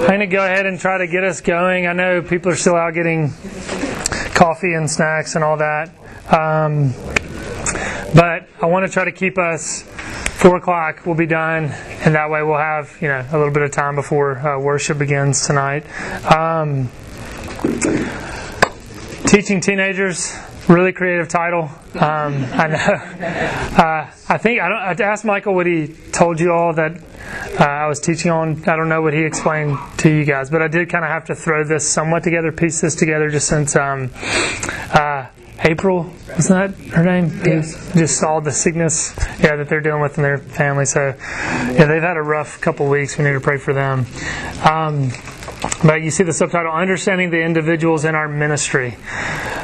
I'm going to go ahead and try to get us going. I know people are still out getting coffee and snacks and all that. Um, but I want to try to keep us four o'clock. We'll be done, and that way we'll have you know a little bit of time before uh, worship begins tonight. Um, teaching teenagers, really creative title. Um, I know. Uh, I think I, don't, I asked Michael what he told you all that uh, I was teaching on. I don't know what he explained to you guys, but I did kind of have to throw this somewhat together, piece this together, just since um, uh, April, isn't that her name? Yes. Just saw the sickness, yeah, that they're dealing with in their family. So, yeah, they've had a rough couple weeks. We need to pray for them. Um, but you see the subtitle, "Understanding the Individuals in Our Ministry."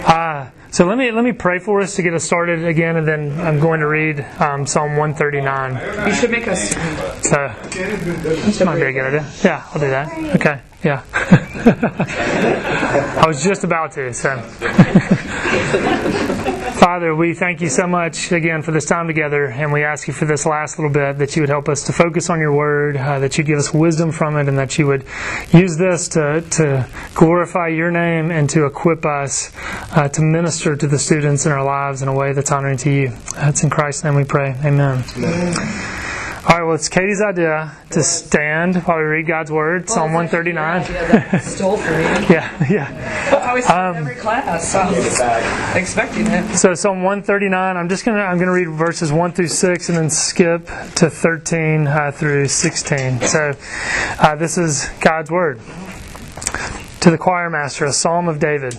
Uh, so let me let me pray for us to get us started again, and then I'm going to read um, Psalm 139. You should make us. So this might be a good idea. Yeah, I'll do that. Okay. Yeah. I was just about to. So, Father, we thank you so much again for this time together, and we ask you for this last little bit that you would help us to focus on your word, uh, that you'd give us wisdom from it, and that you would use this to to glorify your name and to equip us uh, to minister to the students in our lives in a way that's honoring to you. That's in Christ's name we pray. Amen. All right, well, it's Katie's idea to stand while we read God's Word, Psalm 139. Yeah, stole from me. yeah, yeah. I was um, in every class, so I was expecting it. So Psalm 139. I'm just gonna I'm gonna read verses one through six, and then skip to 13 uh, through 16. So uh, this is God's Word. To the choir master, a psalm of David.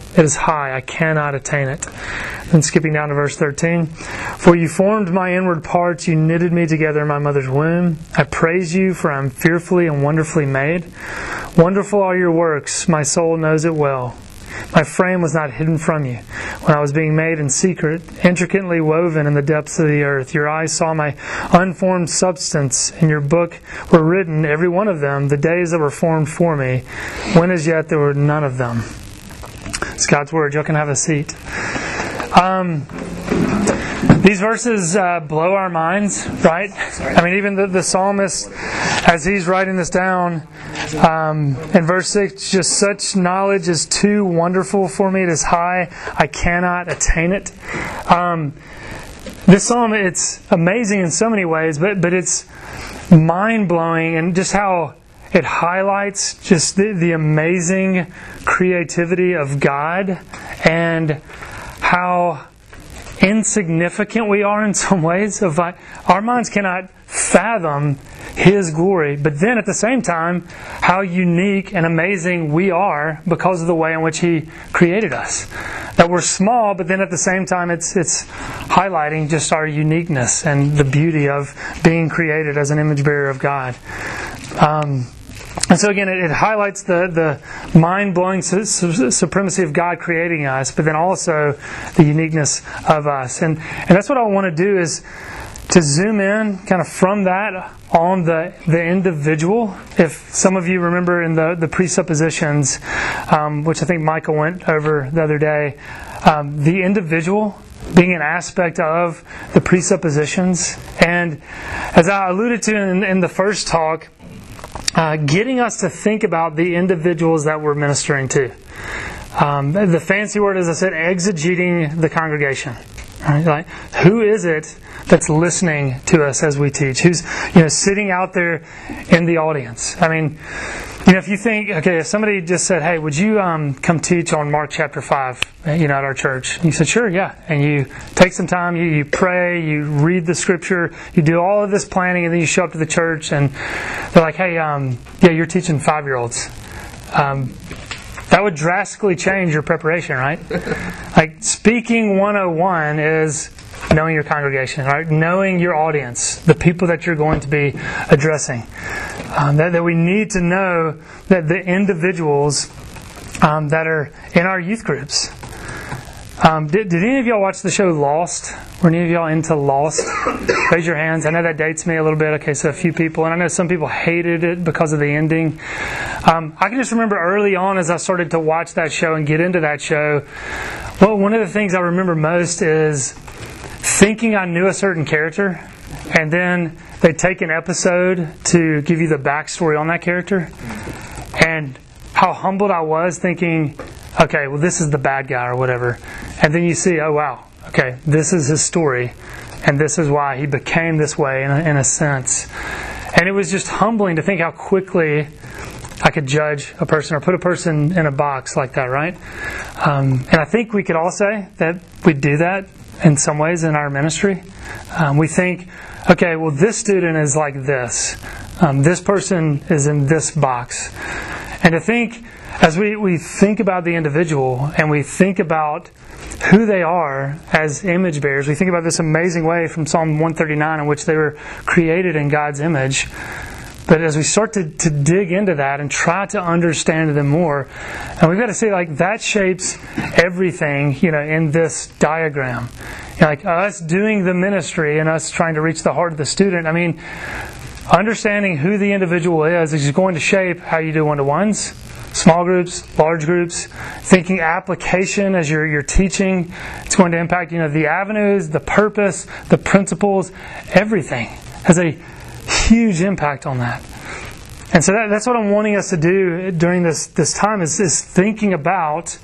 It is high, I cannot attain it. And skipping down to verse 13. For you formed my inward parts, you knitted me together in my mother's womb. I praise you, for I am fearfully and wonderfully made. Wonderful are your works, my soul knows it well. My frame was not hidden from you. When I was being made in secret, intricately woven in the depths of the earth, your eyes saw my unformed substance. In your book were written, every one of them, the days that were formed for me, when as yet there were none of them. It's God's Word. You can have a seat. Um, these verses uh, blow our minds, right? I mean, even the, the psalmist, as he's writing this down, um, in verse 6, just such knowledge is too wonderful for me. It is high. I cannot attain it. Um, this psalm, it's amazing in so many ways, but, but it's mind blowing and just how it highlights just the, the amazing creativity of God and how insignificant we are in some ways. Of our minds cannot fathom His glory, but then at the same time, how unique and amazing we are because of the way in which He created us. That we're small, but then at the same time, it's it's highlighting just our uniqueness and the beauty of being created as an image bearer of God. Um, and so again, it, it highlights the, the mind blowing su- su- supremacy of God creating us, but then also the uniqueness of us. And, and that's what I want to do is to zoom in kind of from that on the, the individual. If some of you remember in the, the presuppositions, um, which I think Michael went over the other day, um, the individual being an aspect of the presuppositions. And as I alluded to in, in the first talk, uh, getting us to think about the individuals that we're ministering to. Um, the fancy word, as I said, exegeting the congregation. Right? Like, who is it that's listening to us as we teach? Who's you know sitting out there in the audience? I mean, you know, if you think, okay, if somebody just said, "Hey, would you um, come teach on Mark chapter five? You know, at our church," and you said, "Sure, yeah," and you take some time, you, you pray, you read the scripture, you do all of this planning, and then you show up to the church, and they're like, "Hey, um, yeah, you're teaching five year olds." Um, that would drastically change your preparation, right? like speaking 101 is knowing your congregation, right? Knowing your audience, the people that you're going to be addressing. Um, that, that we need to know that the individuals um, that are in our youth groups. Um, did, did any of y'all watch the show Lost? Were any of y'all into Lost? Raise your hands. I know that dates me a little bit. Okay, so a few people, and I know some people hated it because of the ending. Um, I can just remember early on as I started to watch that show and get into that show. Well, one of the things I remember most is thinking I knew a certain character, and then they take an episode to give you the backstory on that character, and how humbled I was thinking, okay, well, this is the bad guy or whatever. And then you see, oh, wow, okay, this is his story, and this is why he became this way in a, in a sense. And it was just humbling to think how quickly I could judge a person or put a person in a box like that, right? Um, and I think we could all say that we do that in some ways in our ministry. Um, we think, okay, well, this student is like this, um, this person is in this box. And to think, as we, we think about the individual and we think about who they are as image bearers, we think about this amazing way from Psalm 139 in which they were created in God's image. But as we start to, to dig into that and try to understand them more, and we've got to say, like, that shapes everything, you know, in this diagram. Like, us doing the ministry and us trying to reach the heart of the student, I mean, understanding who the individual is is going to shape how you do one to ones, small groups, large groups. Thinking application as you're, you're teaching, it's going to impact you know the avenues, the purpose, the principles, everything has a huge impact on that. And so that, that's what I'm wanting us to do during this this time is, is thinking about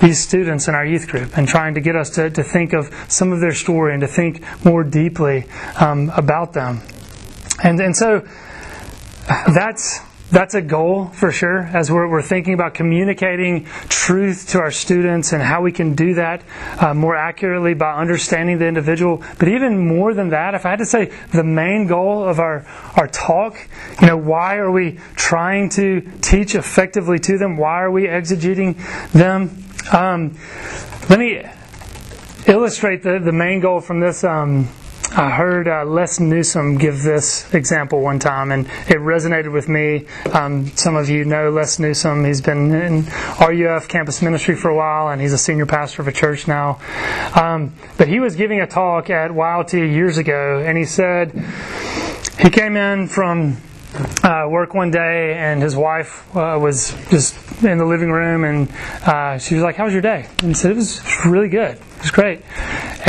these students in our youth group and trying to get us to, to think of some of their story and to think more deeply um, about them. And and so that's that's a goal for sure as we're, we're thinking about communicating truth to our students and how we can do that uh, more accurately by understanding the individual. But even more than that, if I had to say the main goal of our, our talk, you know, why are we trying to teach effectively to them? Why are we exegeting them? Um, let me illustrate the, the main goal from this. Um, I heard uh, Les Newsom give this example one time, and it resonated with me. Um, some of you know Les Newsom. He's been in RUF campus ministry for a while, and he's a senior pastor of a church now. Um, but he was giving a talk at YLT years ago, and he said he came in from uh, work one day, and his wife uh, was just in the living room, and uh, she was like, "How was your day?" And he said, "It was really good. It was great."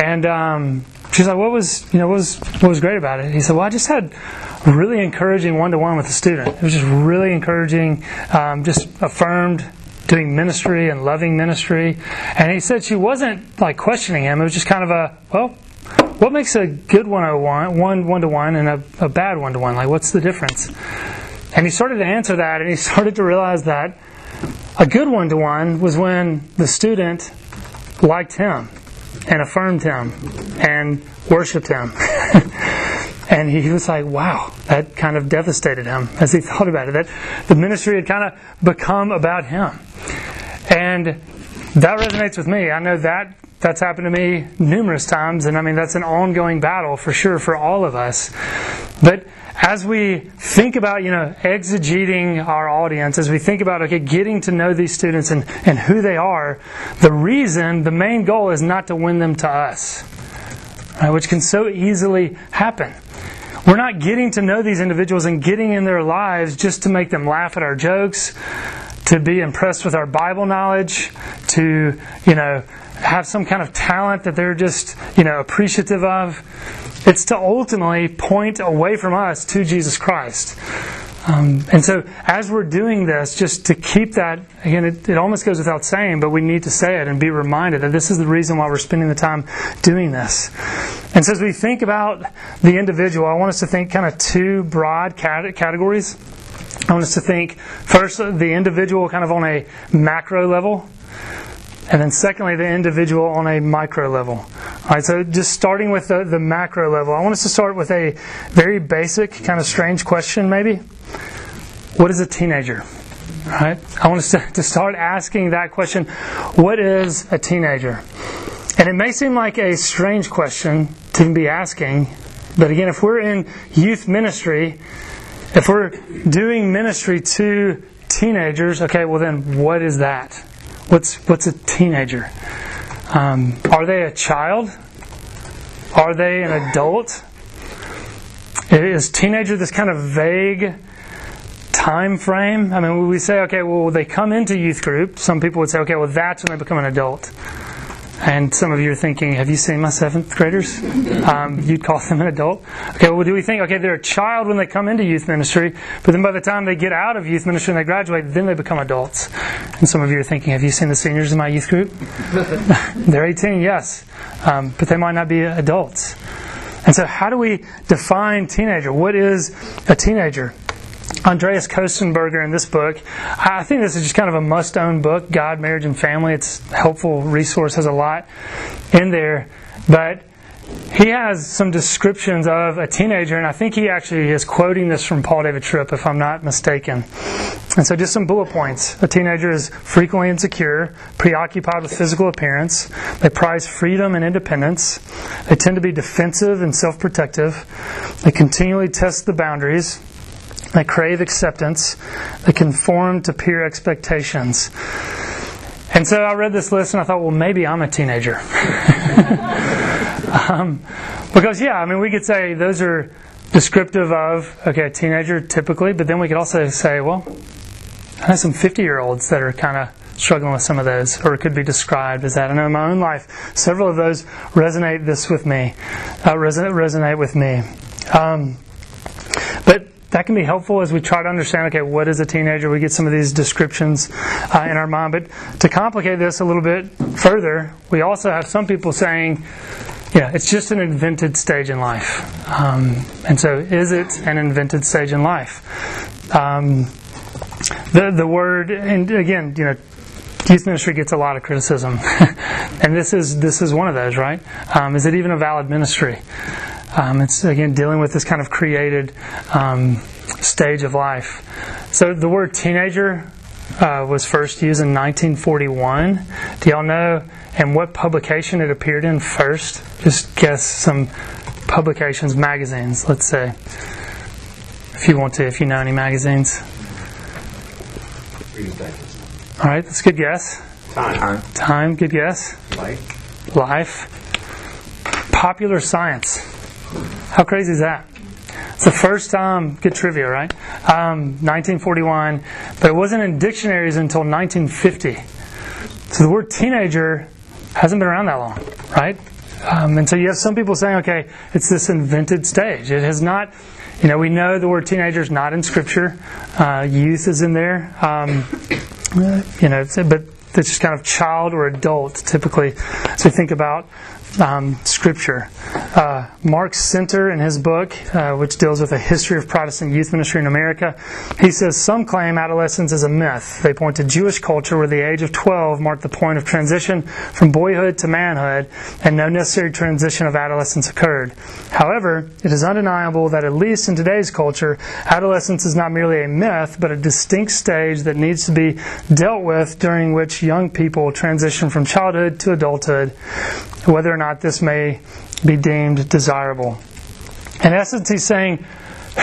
And um, she's like, "What was you know what was what was great about it?" He said, "Well, I just had really encouraging one to one with a student. It was just really encouraging, um, just affirmed." Doing ministry and loving ministry, and he said she wasn't like questioning him. It was just kind of a well, what makes a good one to one, one one to one, and a, a bad one to one? Like, what's the difference? And he started to answer that, and he started to realize that a good one to one was when the student liked him and affirmed him and worshiped him. and he was like, wow, that kind of devastated him as he thought about it. That the ministry had kind of become about him. And that resonates with me. I know that that's happened to me numerous times, and I mean, that's an ongoing battle for sure for all of us. But as we think about, you know, exegeting our audience, as we think about, okay, getting to know these students and, and who they are, the reason, the main goal is not to win them to us, right, which can so easily happen. We're not getting to know these individuals and getting in their lives just to make them laugh at our jokes, to be impressed with our Bible knowledge, to, you know, have some kind of talent that they're just, you know, appreciative of. It's to ultimately point away from us to Jesus Christ. Um, and so, as we're doing this, just to keep that, again, it, it, almost goes without saying, but we need to say it and be reminded that this is the reason why we're spending the time doing this. And so, as we think about the individual, I want us to think kind of two broad categories. I want us to think first the individual kind of on a macro level, and then secondly, the individual on a micro level. All right, so just starting with the, the macro level, I want us to start with a very basic, kind of strange question, maybe. What is a teenager? All right, I want us to, to start asking that question What is a teenager? And it may seem like a strange question to be asking, but again, if we're in youth ministry, if we're doing ministry to teenagers, okay, well then what is that? What's what's a teenager? Um, are they a child? Are they an adult? Is teenager this kind of vague time frame? I mean, we say, okay, well, they come into youth group. Some people would say, okay, well, that's when they become an adult. And some of you are thinking, have you seen my seventh graders? Um, you'd call them an adult. Okay, well, do we think, okay, they're a child when they come into youth ministry, but then by the time they get out of youth ministry and they graduate, then they become adults. And some of you are thinking, have you seen the seniors in my youth group? they're 18, yes, um, but they might not be adults. And so, how do we define teenager? What is a teenager? Andreas Kostenberger in this book. I think this is just kind of a must own book God, Marriage, and Family. It's a helpful resource, has a lot in there. But he has some descriptions of a teenager, and I think he actually is quoting this from Paul David Tripp, if I'm not mistaken. And so, just some bullet points. A teenager is frequently insecure, preoccupied with physical appearance. They prize freedom and independence. They tend to be defensive and self protective. They continually test the boundaries. They crave acceptance. They conform to peer expectations. And so I read this list and I thought, well, maybe I'm a teenager. um, because, yeah, I mean, we could say those are descriptive of, okay, a teenager typically, but then we could also say, well, I know some 50 year olds that are kind of struggling with some of those, or it could be described as that. I know in my own life, several of those resonate this with me, uh, resonate, resonate with me. Um, that can be helpful as we try to understand okay, what is a teenager? We get some of these descriptions uh, in our mind. But to complicate this a little bit further, we also have some people saying, yeah, it's just an invented stage in life. Um, and so, is it an invented stage in life? Um, the, the word, and again, you know, youth ministry gets a lot of criticism. and this is, this is one of those, right? Um, is it even a valid ministry? Um, it's again dealing with this kind of created um, stage of life. So the word teenager uh, was first used in 1941. Do y'all know and what publication it appeared in first? Just guess some publications, magazines, let's say. If you want to, if you know any magazines. All right, that's a good guess. Time. Time, good guess. Life. Life. Popular Science. How crazy is that? It's the first time, good trivia, right? Um, 1941, but it wasn't in dictionaries until 1950. So the word teenager hasn't been around that long, right? Um, and so you have some people saying, okay, it's this invented stage. It has not, you know, we know the word teenager is not in Scripture. Uh, youth is in there. Um, you know, but it's just kind of child or adult typically. So think about um, Scripture. Uh, Mark Senter, in his book, uh, which deals with a history of Protestant youth ministry in America, he says some claim adolescence is a myth. They point to Jewish culture where the age of 12 marked the point of transition from boyhood to manhood, and no necessary transition of adolescence occurred. However, it is undeniable that, at least in today's culture, adolescence is not merely a myth, but a distinct stage that needs to be dealt with during which young people transition from childhood to adulthood, whether or not this may be deemed desirable. In essence, he's saying,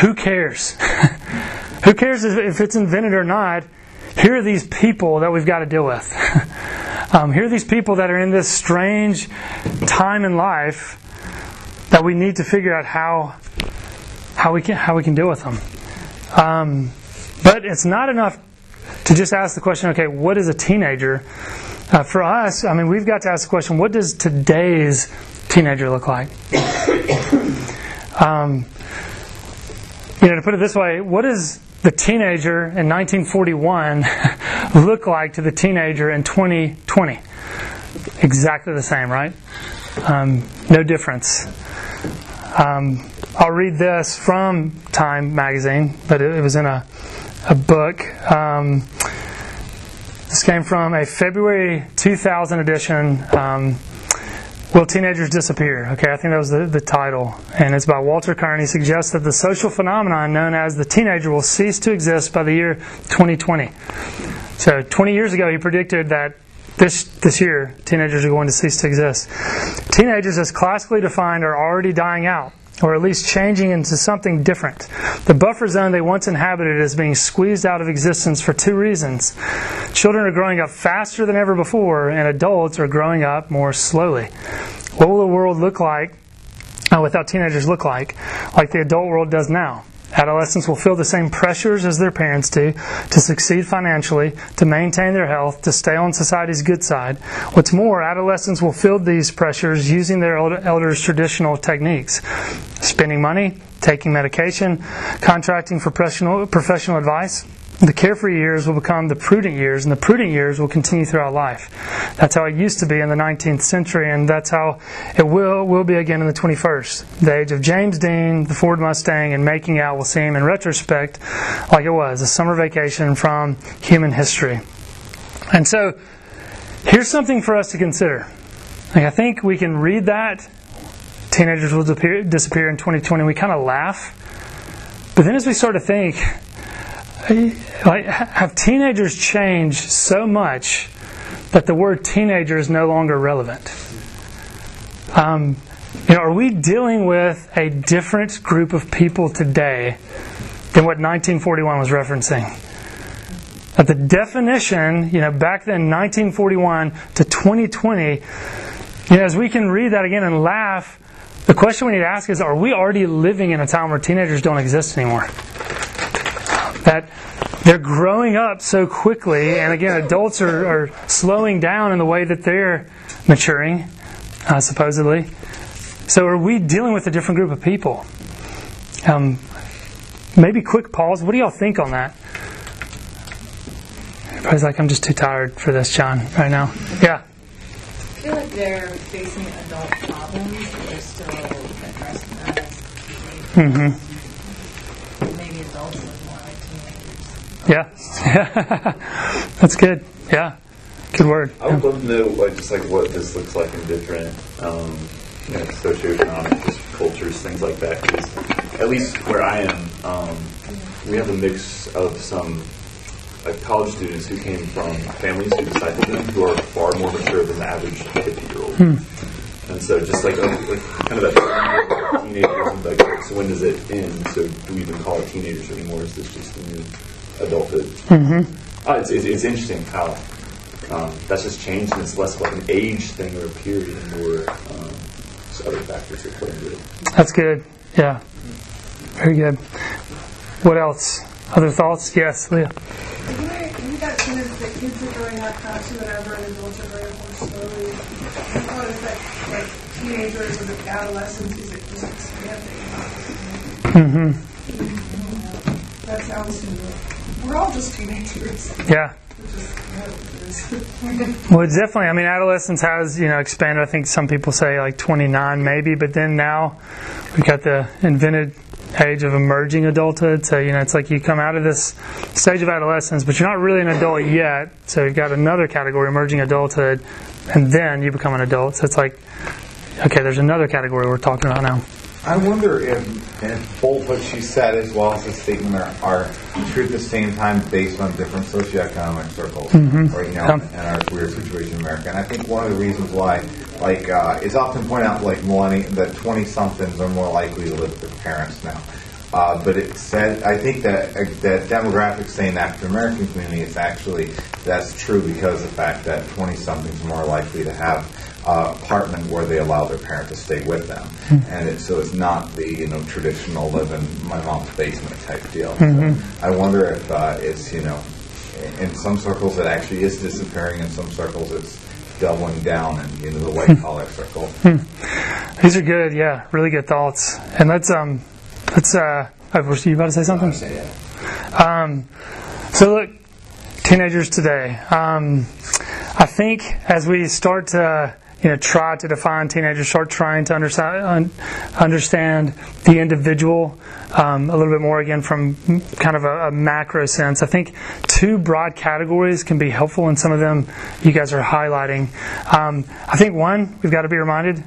who cares? who cares if it's invented or not? Here are these people that we've got to deal with. um, here are these people that are in this strange time in life that we need to figure out how how we can how we can deal with them. Um, but it's not enough to just ask the question, okay, what is a teenager? Uh, for us, I mean, we've got to ask the question, what does today's teenager look like? um, you know, to put it this way, what does the teenager in 1941 look like to the teenager in 2020? Exactly the same, right? Um, no difference. Um, I'll read this from Time magazine, but it, it was in a, a book. Um, this came from a February 2000 edition. Um, Will teenagers disappear? Okay, I think that was the, the title. And it's by Walter Kirn. He suggests that the social phenomenon known as the teenager will cease to exist by the year 2020. So, 20 years ago, he predicted that this, this year, teenagers are going to cease to exist. Teenagers, as classically defined, are already dying out. Or at least changing into something different. The buffer zone they once inhabited is being squeezed out of existence for two reasons. Children are growing up faster than ever before, and adults are growing up more slowly. What will the world look like uh, without teenagers look like? Like the adult world does now. Adolescents will feel the same pressures as their parents do to succeed financially, to maintain their health, to stay on society's good side. What's more, adolescents will feel these pressures using their elders' traditional techniques spending money, taking medication, contracting for professional, professional advice. The carefree years will become the prudent years, and the prudent years will continue throughout life. That's how it used to be in the 19th century, and that's how it will, will be again in the 21st. The age of James Dean, the Ford Mustang, and making out will seem, in retrospect, like it was a summer vacation from human history. And so, here's something for us to consider. Like, I think we can read that. Teenagers will disappear, in 2020. We kind of laugh. But then as we start to think, like, have teenagers changed so much that the word teenager is no longer relevant? Um, you know, are we dealing with a different group of people today than what 1941 was referencing? That the definition, you know, back then, 1941 to 2020, you know, as we can read that again and laugh, the question we need to ask is: Are we already living in a time where teenagers don't exist anymore? that they're growing up so quickly, and again, adults are, are slowing down in the way that they're maturing, uh, supposedly. So, are we dealing with a different group of people? Um, maybe quick pause. What do y'all think on that? Everybody's like, I'm just too tired for this, John, right now. Yeah. I feel like they're facing adult problems, but they're still addressing that. Mm-hmm. Yeah, that's good. Yeah, good word. I would love to know, like, just like what this looks like in different, um, you know, socioeconomic just cultures, things like that. Because at least where I am, um, we have a mix of some like college students who came from families who discipled them who are far more mature than the average 50 year old. Hmm. And so, just like, like kind of that teenager, like, so when does it end? So, do we even call it teenagers anymore? Is this just the new adulthood. Mm-hmm. Uh, it's, it's, it's, interesting how um, that's just changed, and it's less like an age thing or a period, and more um, other factors that play into it. That's good. Yeah, very good. What else? Other thoughts? Yes, Leah. Got the kids are and adults are more slowly. How is that, like teenagers and adolescents, is it just expanding? Mm-hmm. That sounds to we're all just teenagers. Yeah. well, definitely. I mean, adolescence has you know expanded. I think some people say like 29, maybe, but then now we've got the invented age of emerging adulthood. So you know, it's like you come out of this stage of adolescence, but you're not really an adult yet. So you've got another category, emerging adulthood, and then you become an adult. So it's like, okay, there's another category we're talking about now. I wonder if, if both what she said as well as the statement are, are true at the same time based on different socioeconomic circles mm-hmm. or, you know, in our weird situation in America. And I think one of the reasons why, like, uh, it's often pointed out, like, millennials, that 20-somethings are more likely to live with their parents now. Uh, but it said, I think that uh, that demographics saying African American community, it's actually that's true because of the fact that 20 somethings are more likely to have uh, apartment where they allow their parent to stay with them, mm-hmm. and it, so it's not the you know traditional live in my mom's basement type deal. Mm-hmm. So I wonder if uh, it's you know in some circles it actually is disappearing, in some circles it's doubling down in you know the white hmm. collar circle. Hmm. These are good, yeah, really good thoughts. And let's um let's uh oh, were you about to say something? Say um, so look, teenagers today. Um, I think as we start to you know, try to define teenagers, start trying to understand, understand the individual um, a little bit more again from kind of a, a, macro sense. I think two broad categories can be helpful, and some of them you guys are highlighting. Um, I think one, we've got to be reminded,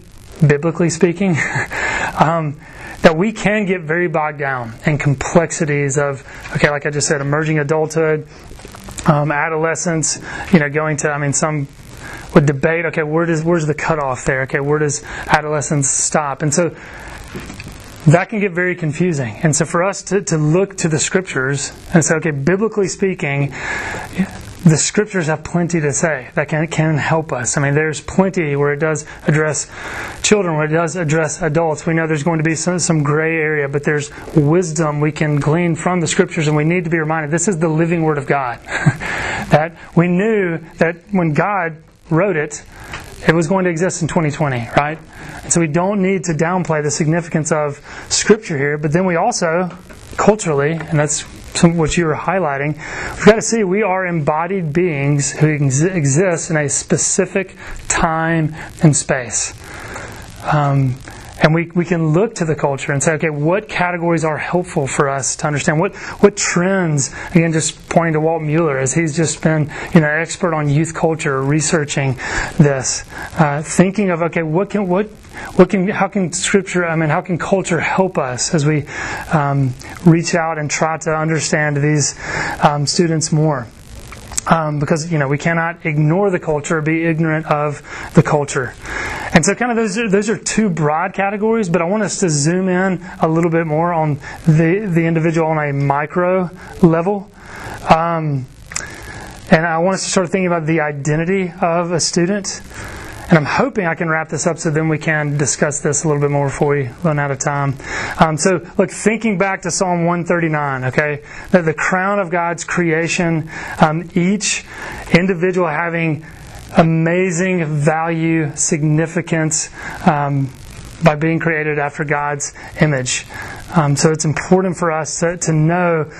biblically speaking, um, that we can get very bogged down in complexities of, okay, like I just said, emerging adulthood, um, adolescence, you know, going to, I mean, some would debate, okay, where does where's the cutoff there? Okay, where does adolescence stop? And so that can get very confusing. And so for us to, to look to the scriptures and say, okay, biblically speaking, the scriptures have plenty to say that can, can help us. I mean, there's plenty where it does address children, where it does address adults. We know there's going to be some, some gray area, but there's wisdom we can glean from the scriptures, and we need to be reminded this is the living word of God. that we knew that when God wrote it, it was going to exist in 2020, right? And so we don't need to downplay the significance of Scripture here, but then we also, culturally, and that's what you were highlighting, we've got to see we are embodied beings who ex- exist in a specific time and space. Um, and we, we can look to the culture and say, okay, what categories are helpful for us to understand? What what trends? Again, just pointing to Walt Mueller as he's just been you know expert on youth culture, researching this, uh, thinking of okay, what can what what can how can scripture? I mean, how can culture help us as we um, reach out and try to understand these um, students more? Um, because you know we cannot ignore the culture, be ignorant of the culture. And so, kind of those are, those are two broad categories, but I want us to zoom in a little bit more on the the individual on a micro level. Um, and I want us to start thinking about the identity of a student. And I'm hoping I can wrap this up so then we can discuss this a little bit more before we run out of time. Um, so, look, thinking back to Psalm 139, okay, that the crown of God's creation, um, each individual having amazing value, significance um, by being created after God's image. Um, so it's important for us to, to know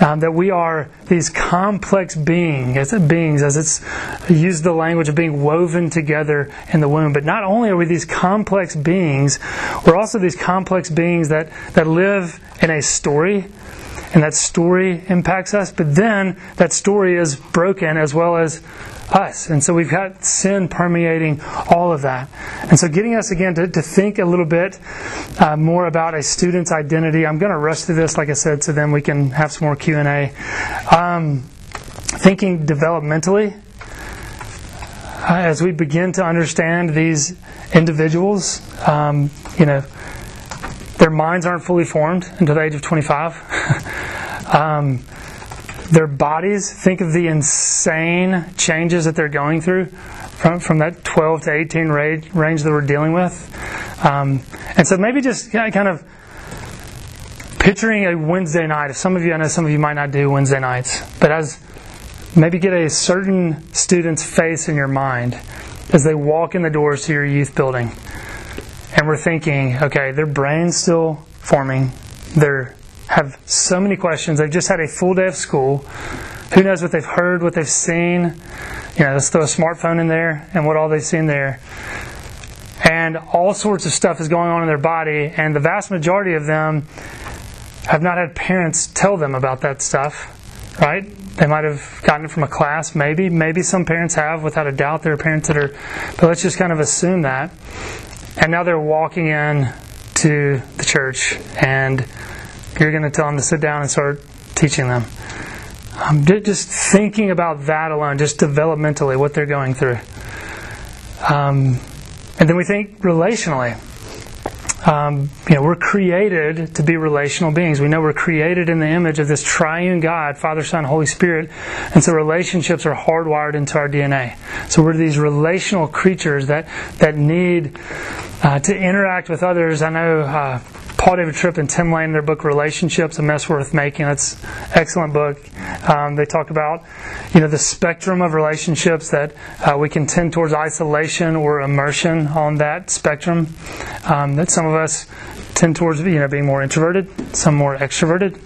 um, that we are these complex being, as, beings, as it's used the language of being woven together in the womb. But not only are we these complex beings, we're also these complex beings that, that live in a story and that story impacts us, but then that story is broken as well as us. And so we've got sin permeating all of that. And so getting us again to, to think a little bit uh, more about a student's identity. I'm going to rush through this, like I said, so then we can have some more Q&A. Um, thinking developmentally, uh, as we begin to understand these individuals, um, you know, their minds aren't fully formed until the age of 25. um, their bodies, think of the insane changes that they're going through from, from that 12 to 18 range, range that we're dealing with. Um, and so maybe just kind of picturing a Wednesday night. If some of you, I know some of you might not do Wednesday nights, but as maybe get a certain student's face in your mind as they walk in the doors to your youth building. And we're thinking, okay, their brain's still forming, they're have so many questions. They've just had a full day of school. Who knows what they've heard, what they've seen? You know, let's throw a smartphone in there and what all they've seen there. And all sorts of stuff is going on in their body, and the vast majority of them have not had parents tell them about that stuff, right? They might have gotten it from a class, maybe. Maybe some parents have, without a doubt. There are parents that are, but let's just kind of assume that. And now they're walking in to the church, and you're going to tell them to sit down and start teaching them. Um, just thinking about that alone, just developmentally, what they're going through. Um, and then we think relationally. Um, you know, we're created to be relational beings. We know we're created in the image of this triune God, Father, Son, Holy Spirit, and so relationships are hardwired into our DNA. So we're these relational creatures that that need uh, to interact with others. I know uh, Paul David Tripp and Tim Lane, their book Relationships, a mess worth making. It's excellent book. Um, they talk about you know the spectrum of relationships that uh, we can tend towards isolation or immersion on that spectrum. Um, that some of us tend towards you know being more introverted, some more extroverted.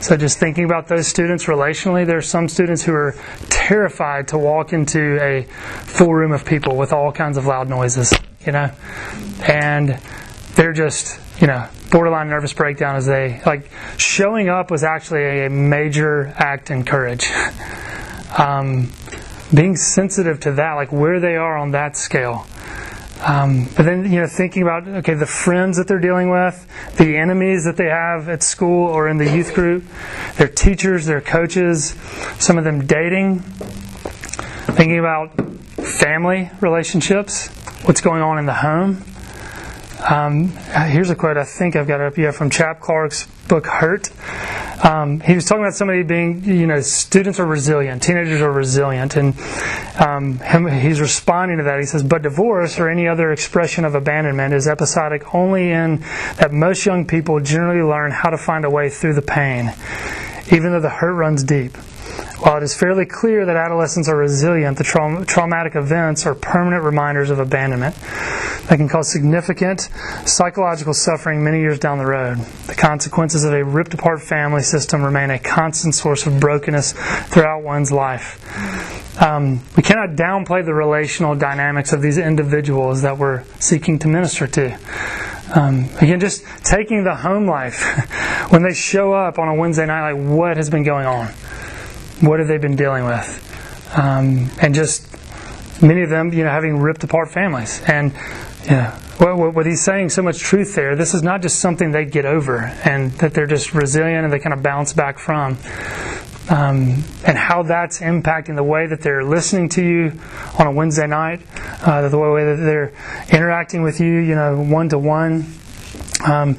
So just thinking about those students relationally, there are some students who are terrified to walk into a full room of people with all kinds of loud noises, you know, and they're just you know borderline nervous breakdown as they like showing up was actually a major act in courage. Um, being sensitive to that like where they are on that scale. Um, but then you know thinking about okay the friends that they're dealing with the enemies that they have at school or in the youth group their teachers their coaches some of them dating. Thinking about family relationships what's going on in the home Um, here's a quote I think I've got up here from Chap Clark's book Hurt. Um, he was talking about somebody being, you know, students are resilient, teenagers are resilient, and um, him, he's responding to that. He says, but divorce or any other expression of abandonment is episodic only in that most young people generally learn how to find a way through the pain, even though the hurt runs deep. While it is fairly clear that adolescents are resilient, the traum- traumatic events are permanent reminders of abandonment that can cause significant psychological suffering many years down the road. The consequences of a ripped apart family system remain a constant source of brokenness throughout one's life. Um, we cannot downplay the relational dynamics of these individuals that we're seeking to minister to. Um, again, just taking the home life when they show up on a Wednesday night, like what has been going on? What have they been dealing with? Um, and just many of them, you know, having ripped apart families. And, you know, what, he's saying, so much truth there. This is not just something they get over and that they're just resilient and they kind of bounce back from. Um, and how that's impacting the way that they're listening to you on a Wednesday night, uh, the way that they're interacting with you, you know, one to one. Um,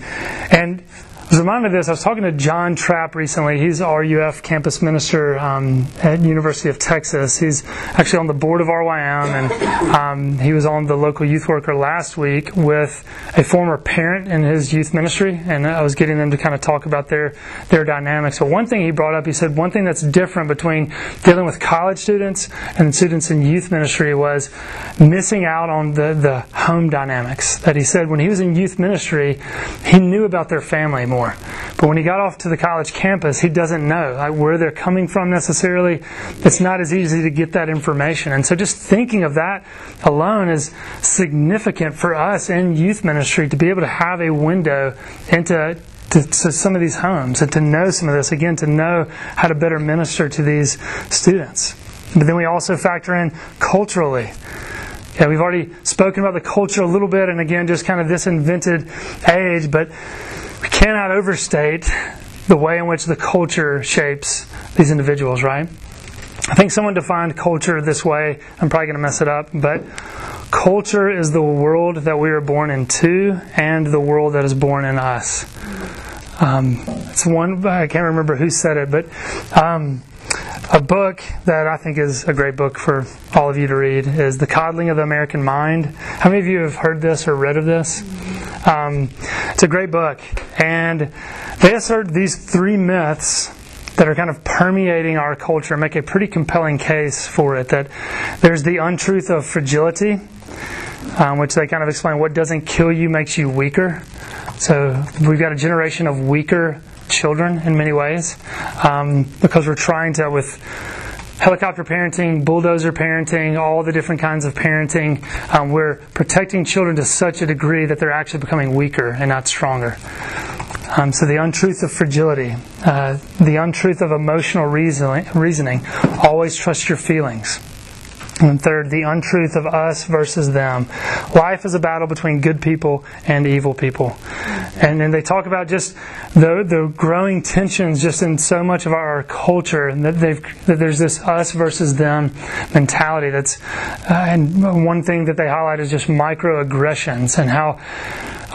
and was reminded of this. I was talking to John Trapp recently. He's RUF campus minister um, at University of Texas. He's actually on the board of RYM, and um, he was on the local youth worker last week with a former parent in his youth ministry, and I was getting them to kind of talk about their their dynamics. So one thing he brought up, he said one thing that's different between dealing with college students and students in youth ministry was missing out on the the home dynamics. That he said when he was in youth ministry, he knew about their family more more. But when he got off to the college campus, he doesn't know like, where they're coming from necessarily. It's not as easy to get that information. And so just thinking of that alone is significant for us in youth ministry to be able to have a window into to, to, some of these homes and to know some of this again to know how to better minister to these students but then we also factor in culturally yeah we've already spoken about the culture a little bit and again just kind of this invented age but we cannot overstate the way in which the culture shapes these individuals, right? I think someone defined culture this way. I'm probably going to mess it up, but culture is the world that we are born into and the world that is born in us. Um, it's one, I can't remember who said it, but um, a book that I think is a great book for all of you to read is The Coddling of the American Mind. How many of you have heard this or read of this? Um, it's a great book. And they assert these three myths that are kind of permeating our culture make a pretty compelling case for it. That there's the untruth of fragility, um, which they kind of explain what doesn't kill you makes you weaker. So we've got a generation of weaker children in many ways um, because we're trying to, with helicopter parenting, bulldozer parenting, all the different kinds of parenting. Um, we're protecting children to such a degree that they're actually becoming weaker and not stronger. Um, so the untruth of fragility, uh, the untruth of emotional reasoning, reasoning, always trust your feelings. And third, the untruth of us versus them. Life is a battle between good people and evil people. And then they talk about just the, the growing tensions just in so much of our culture, and that, they've, that there's this us versus them mentality. That's, uh, and one thing that they highlight is just microaggressions and how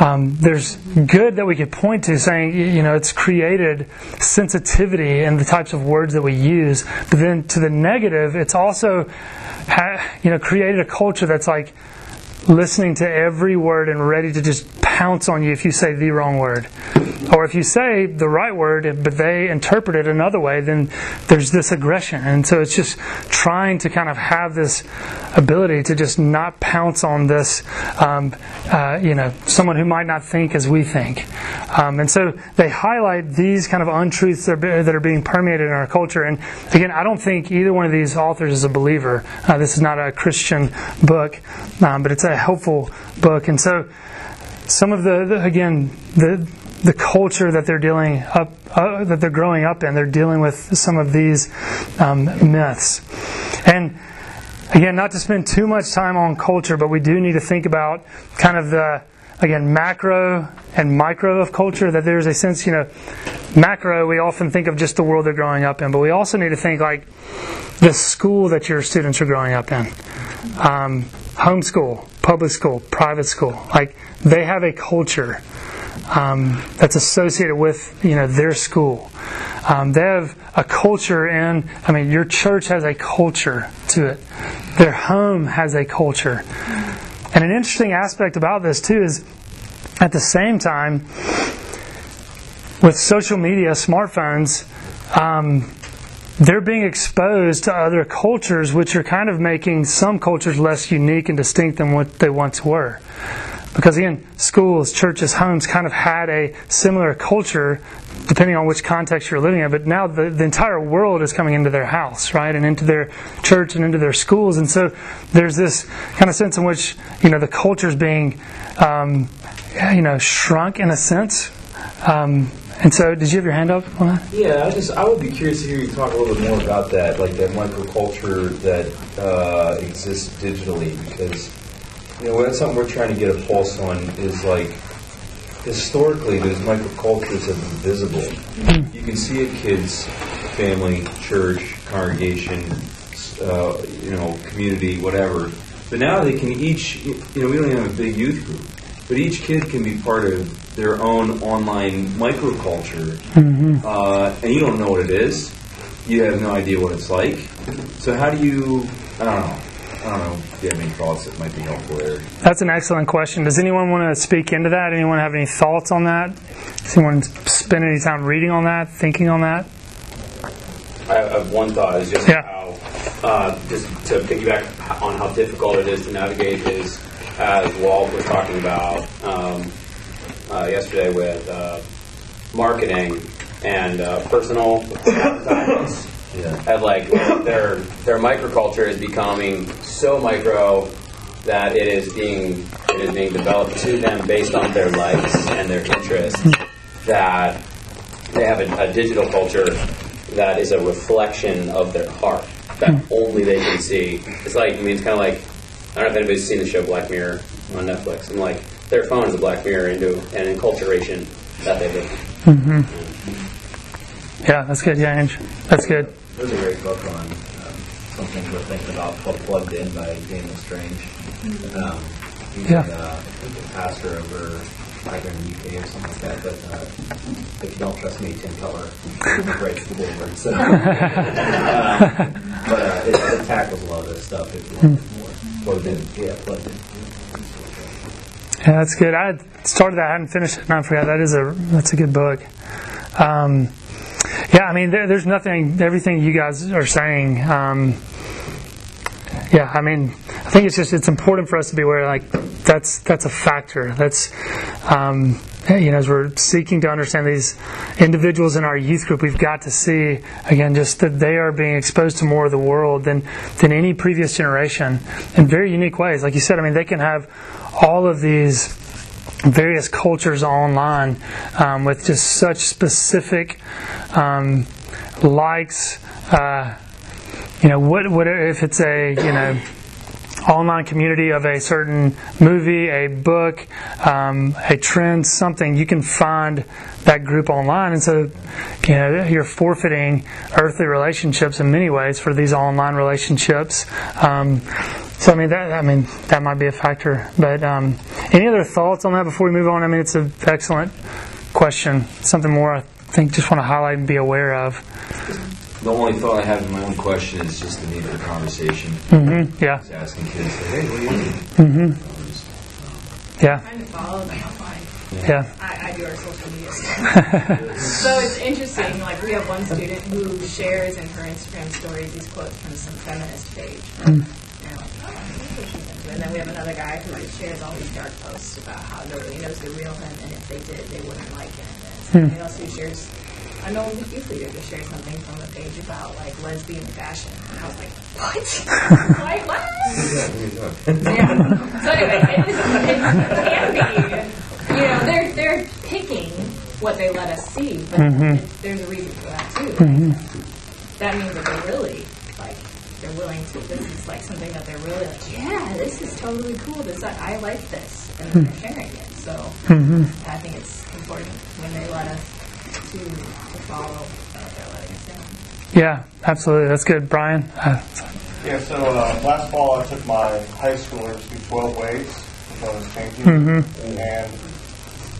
um, there's good that we could point to saying, you know, it's created sensitivity in the types of words that we use. But then to the negative, it's also you know, created a culture that's like listening to every word and ready to just pounce on you if you say the wrong word. Or if you say the right word, but they interpret it another way, then there's this aggression. And so it's just trying to kind of have this ability to just not pounce on this, um, uh, you know, someone who might not think as we think. Um, and so they highlight these kind of untruths that are, being permeated in our culture. And again, I don't think either one of these authors is a believer. Uh, this is not a Christian book, um, but it's a helpful book. And so some of the, the again, the the culture that they're dealing up uh, that they're growing up in. They're dealing with some of these um, myths, and again, not to spend too much time on culture, but we do need to think about kind of the again macro and micro of culture. That there's a sense, you know, macro. We often think of just the world they're growing up in, but we also need to think like the school that your students are growing up in, um, homeschool public school, private school. Like they have a culture um, that's associated with you know their school. Um, they have a culture in. I mean, your church has a culture to it. Their home has a culture. And an interesting aspect about this too is, at the same time, with social media, smartphones. Um, they're being exposed to other cultures, which are kind of making some cultures less unique and distinct than what they once were. Because again, schools, churches, homes kind of had a similar culture depending on which context you're living in. But now the, the entire world is coming into their house, right? And into their church and into their schools. And so there's this kind of sense in which, you know, the culture is being, um, you know, shrunk in a sense. Um, and so, did you have your hand up? Yeah, I just I would be curious to hear you talk a little bit more about that, like that microculture that uh, exists digitally, because you know that's something we're trying to get a pulse on. Is like historically, those microcultures have been visible. You can see a kid's family, church, congregation, uh, you know, community, whatever. But now they can each, you know, we don't even have a big youth group, but each kid can be part of their own online microculture, uh, and you don't know what it is. You have no idea what it's like. So how do you? I don't know. I don't know. Do you have any thoughts that might be helpful there? That's an excellent question. Does anyone want to speak into that? Anyone have any thoughts on that? Does anyone spend any time reading on that, thinking on that? I have one thought is just Yeah. how, uh, just to piggyback on how difficult it is to navigate is, as Walt was talking about um, uh, yesterday with uh, marketing and uh, personal advertisements. Yeah. And like their their microculture is becoming so micro that it is being it is being developed to them based on their likes and their interests that they have a, a digital culture that is a reflection of their heart that only they can see. It's like I mean it's kind of like I don't know if anybody's seen the show Black Mirror on Netflix and like their phone is a black mirror into an enculturation that they live. Yeah, that's good. Yeah, Ange. That's good. There's a great book on um, some things we're thinking about called Plugged In by Daniel Strange. Um, he's Yeah. uh, a pastor over either in the UK or something like that. But uh, if you don't trust me, Tim Keller writes the Word. So, um, but uh, it, it tackles a lot of this stuff if you want more. Plugged In. Yeah, Plugged In. Yeah, that's good. I started that, I hadn't finished it, and I forgot that is a that's a good book. Um, yeah, I mean, there, there's nothing. Everything you guys are saying. Um, yeah, I mean, I think it's just it's important for us to be aware. Like that's that's a factor. That's um, you know, as we're seeking to understand these individuals in our youth group, we've got to see again just that they are being exposed to more of the world than than any previous generation in very unique ways. Like you said, I mean, they can have all of these various cultures online um, with just such specific um, likes. Uh, you know, what, what if it's a you know online community of a certain movie, a book, um, a trend, something, you can find that group online. And so, you know, you're forfeiting earthly relationships in many ways for these online relationships. Um, so, I mean, that I mean that might be a factor. But um, any other thoughts on that before we move on? I mean, it's an excellent question. Something more I think just want to highlight and be aware of. The only thought I have in my own question is just the need for conversation. hmm Yeah, Just asking kids, hey, what do you think? Mm-hmm. Um, yeah, Trying to follow them offline. yeah. I, I do our social media stuff. so it's interesting. Like we have one student who shares in her Instagram stories these quotes from some feminist page. And I'm like, oh, that's. And then we have another guy who just shares all these dark posts about how nobody knows the real him, and if they did, they wouldn't like him. And somebody else who shares. I know the youth leader just shared something from a page about like lesbian fashion, and I was like, what? like what? Yeah. So anyway, it, is, it can be. You know, they're they're picking what they let us see, but it, there's a reason for that too. Mm-hmm. That means that they're really like they're willing to. This is like something that they're really like. Yeah, this is totally cool. This I, I like this, and then they're sharing it. So mm-hmm. I think it's important when they let us to, to follow what they're letting us down. Yeah, absolutely. That's good, Brian. Uh, Yeah, so uh, last fall I took my high schoolers through 12 ways, which I was changing. And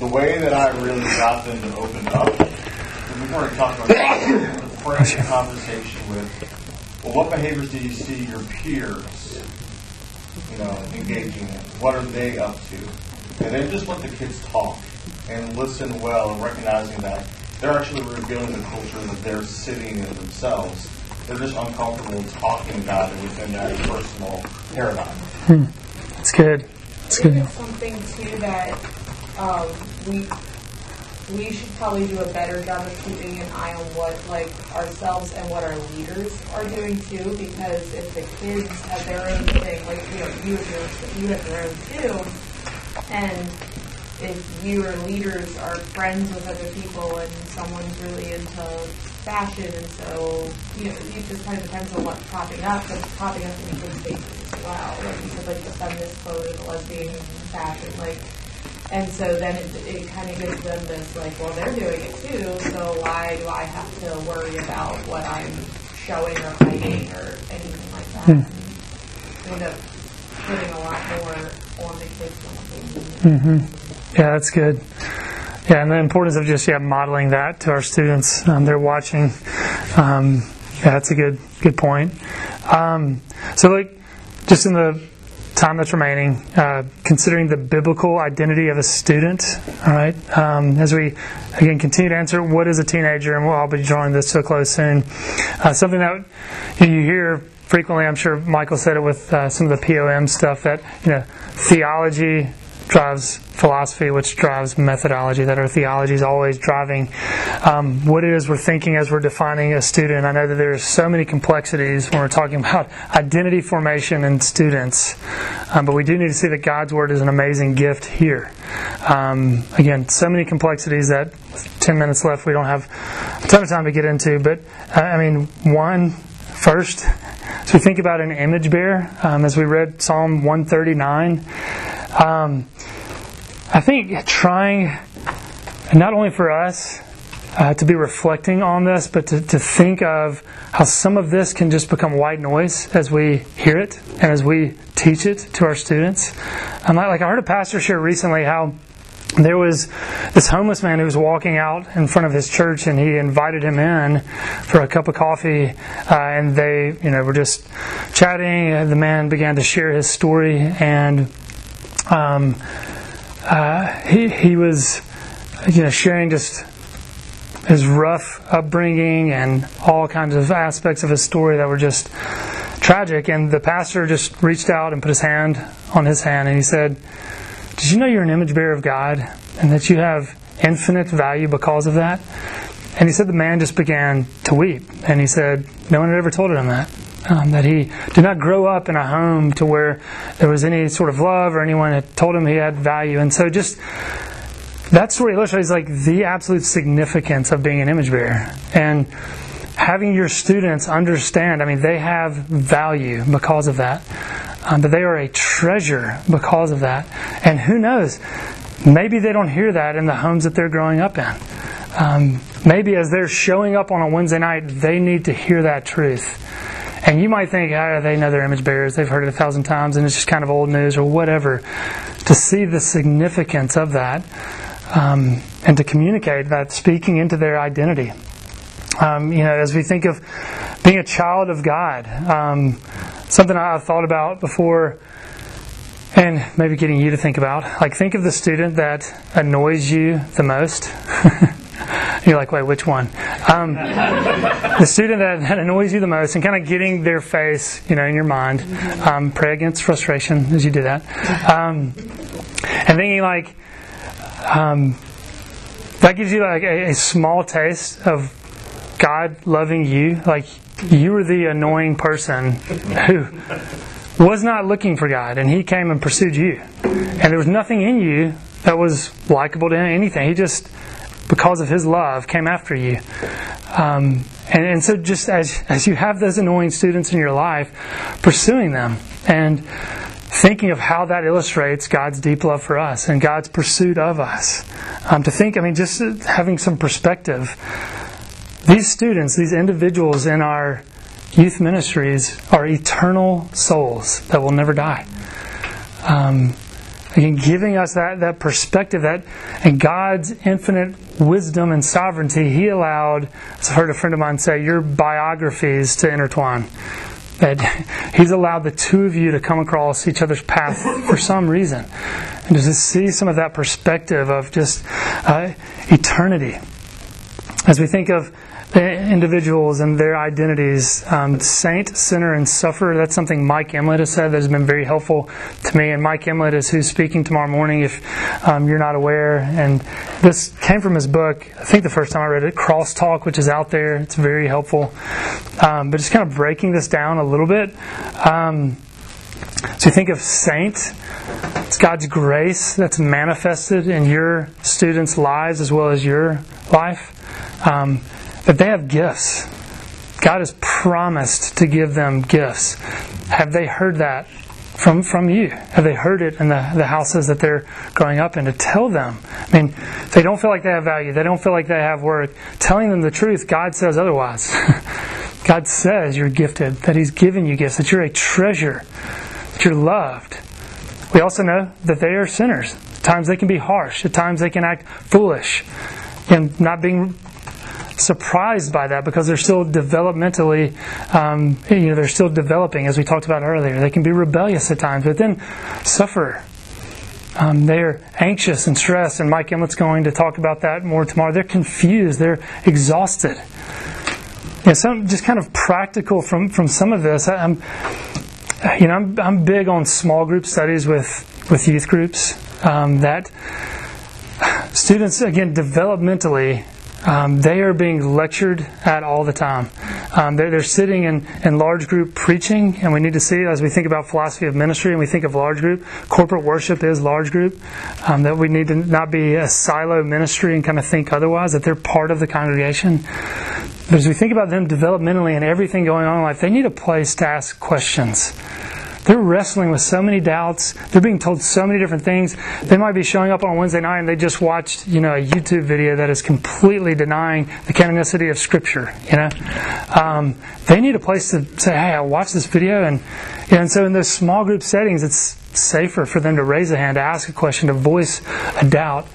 the way that I really got them to open up, and we've already talked about this, the frame conversation with, well, what behaviors do you see your peers, you know, engaging in? What are they up to? And then just let the kids talk and listen well and recognizing that they're actually revealing the culture that they're sitting in themselves. They're just uncomfortable talking about it within that personal paradigm. That's good. That's good. it's something too that um, we we should probably do a better job of keeping an eye on what like ourselves and what our leaders are doing too. Because if the kids have their own thing, like you know, you have your you have your own too, and if your leaders are friends with other people and someone's really into fashion, and so you know, it just kind of depends on what's popping up. But it's popping up in kids' spaces as well. Like you said, like the feminist or the lesbian fashion, like. And so then it, it kind of gives them this like, well, they're doing it too, so why do I have to worry about what I'm showing or hiding or anything like that? Hmm. And end up putting a lot more on the kids than what they need. Yeah, that's good. Yeah, and the importance of just yeah modeling that to our students. Um, they're watching. Um, yeah, that's a good good point. Um, so, like, just in the time that's remaining, uh, considering the biblical identity of a student. All right, um, as we again continue to answer what is a teenager, and we'll all be drawing this to a close soon. Uh, something that you hear frequently, I'm sure Michael said it with uh, some of the POM stuff that you know theology drives philosophy, which drives methodology. That our theology is always driving um, what it is we're thinking as we're defining a student. I know that there's so many complexities when we're talking about identity formation in students, um, but we do need to see that God's word is an amazing gift here. Um, again, so many complexities that 10 minutes left we don't have a ton of time to get into. But uh, I mean, one first, as we think about an image bearer, um, as we read Psalm 139. Um, I think trying, not only for us uh, to be reflecting on this, but to, to think of how some of this can just become white noise as we hear it and as we teach it to our students. Um, like I heard a pastor share recently how there was this homeless man who was walking out in front of his church and he invited him in for a cup of coffee uh, and they you know were just chatting and the man began to share his story and um, uh, he, he was you know sharing just his rough upbringing and all kinds of aspects of his story that were just tragic and the pastor just reached out and put his hand on his hand and he said did you know you're an image bearer of God and that you have infinite value because of that? And he said the man just began to weep. And he said no one had ever told him that. Um, that he did not grow up in a home to where there was any sort of love or anyone had told him he had value. And so just that story illustrates like the absolute significance of being an image bearer. And having your students understand, I mean, they have value because of that um, they are a treasure because of that. And who knows? Maybe they don't hear that in the homes that they're growing up in. Um, maybe as they're showing up on a Wednesday night, they need to hear that truth. And you might think, oh, they know their image bearers, they've heard it a thousand times, and it's just kind of old news or whatever. To see the significance of that um, and to communicate that, speaking into their identity. Um, you know, as we think of being a child of God, um, something I've thought about before, and maybe getting you to think about. Like, think of the student that annoys you the most. You're like, wait, which one? Um, the student that, that annoys you the most, and kind of getting their face, you know, in your mind. Um, pray against frustration as you do that, um, and thinking like. Um, that gives you like a, a small taste of God loving you, like you were the annoying person who was not looking for God, and He came and pursued you. And there was nothing in you that was likable to anything. He just, because of His love, came after you. Um, and, and so, just as, as you have those annoying students in your life, pursuing them and thinking of how that illustrates God's deep love for us and God's pursuit of us. Um, to think, I mean, just having some perspective these students, these individuals in our youth ministries are eternal souls that will never die. Um, again, giving us that, that perspective that in God's infinite wisdom and sovereignty, He allowed, as I heard a friend of mine say, your biographies to intertwine. That He's allowed the two of you to come across each other's path for some reason. And to see some of that perspective of just uh, eternity. As we think of individuals and their identities, um, saint, sinner, and sufferer. That's something Mike Emlet has said that has been very helpful to me. And Mike Emlet is who's speaking tomorrow morning if um, you're not aware. And this came from his book, I think the first time I read it, Crosstalk, which is out there. It's very helpful. Um, but just kind of breaking this down a little bit. Um, so you think of saint, it's God's grace that's manifested in your students' lives as well as your life. Um, that they have gifts. God has promised to give them gifts. Have they heard that from, from you? Have they heard it in the, the houses that they're growing up in? To tell them. I mean, if they don't feel like they have value, they don't feel like they have worth, telling them the truth, God says otherwise. God says you're gifted, that He's given you gifts, that you're a treasure, that you're loved. We also know that they are sinners. At times they can be harsh, at times they can act foolish, and not being surprised by that because they're still developmentally, um, you know, they're still developing, as we talked about earlier. They can be rebellious at times, but then suffer. Um, they're anxious and stressed, and Mike Emlet's going to talk about that more tomorrow. They're confused. They're exhausted. Yeah, some just kind of practical from from some of this. I'm, you know, I'm, I'm big on small group studies with with youth groups. Um, that students again developmentally um, they are being lectured at all the time. Um, they're, they're, sitting in, in large group preaching, and we need to see as we think about philosophy of ministry and we think of large group, corporate worship is large group, um, that we need to not be a silo ministry and kind of think otherwise, that they're part of the congregation. But as we think about them developmentally and everything going on in life, they need a place to ask questions. They're wrestling with so many doubts. They're being told so many different things. They might be showing up on Wednesday night and they just watched, you know, a YouTube video that is completely denying the canonicity of Scripture. You know, um, they need a place to say, "Hey, I watched this video," and and so in those small group settings, it's safer for them to raise a hand, to ask a question, to voice a doubt.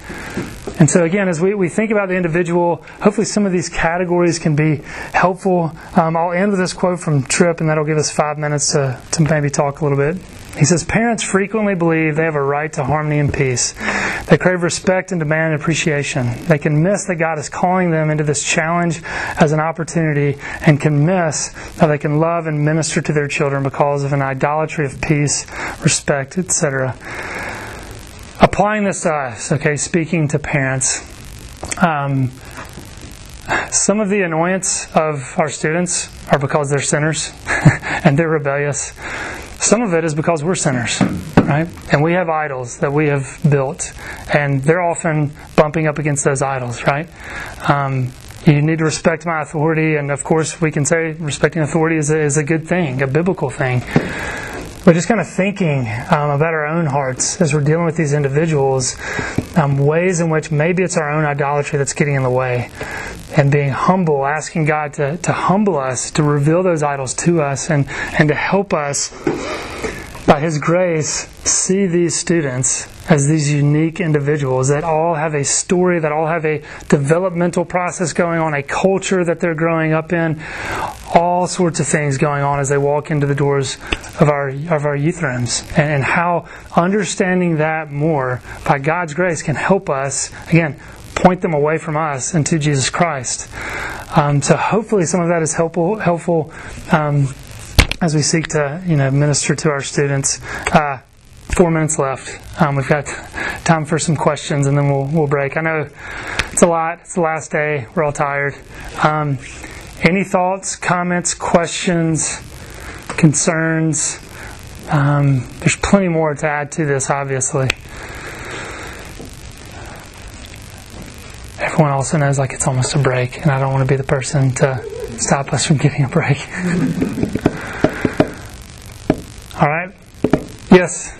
And so, again, as we, we think about the individual, hopefully some of these categories can be helpful. Um, I'll end with this quote from Tripp, and that'll give us five minutes to, to maybe talk a little bit. He says, Parents frequently believe they have a right to harmony and peace. They crave respect and demand appreciation. They can miss that God is calling them into this challenge as an opportunity and can miss how they can love and minister to their children because of an idolatry of peace, respect, etc. Applying this to us, okay, speaking to parents. Um, some of the annoyance of our students are because they're sinners and they're rebellious. Some of it is because we're sinners, right? And we have idols that we have built, and they're often bumping up against those idols, right? Um, you need to respect my authority, and of course, we can say respecting authority is a, is a good thing, a biblical thing. But just kind of thinking um, about our own hearts as we're dealing with these individuals, um, ways in which maybe it's our own idolatry that's getting in the way, and being humble, asking God to, to humble us, to reveal those idols to us, and, and to help us, by His grace, see these students as these unique individuals that all have a story, that all have a developmental process going on, a culture that they're growing up in, all sorts of things going on as they walk into the doors of our of our youth rooms, and, and how understanding that more by God's grace can help us again point them away from us and to Jesus Christ. Um, so hopefully some of that is helpful helpful um, as we seek to you know minister to our students. Uh, four minutes left. Um, we've got time for some questions, and then we'll we'll break. I know it's a lot. It's the last day. We're all tired. Um, any thoughts, comments, questions, concerns? Um, there's plenty more to add to this, obviously. Everyone also knows like it's almost a break, and I don't want to be the person to stop us from getting a break. All right. Yes.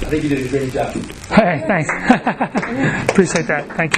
I think you did a great job. Hey, thanks. Appreciate that. Thank you.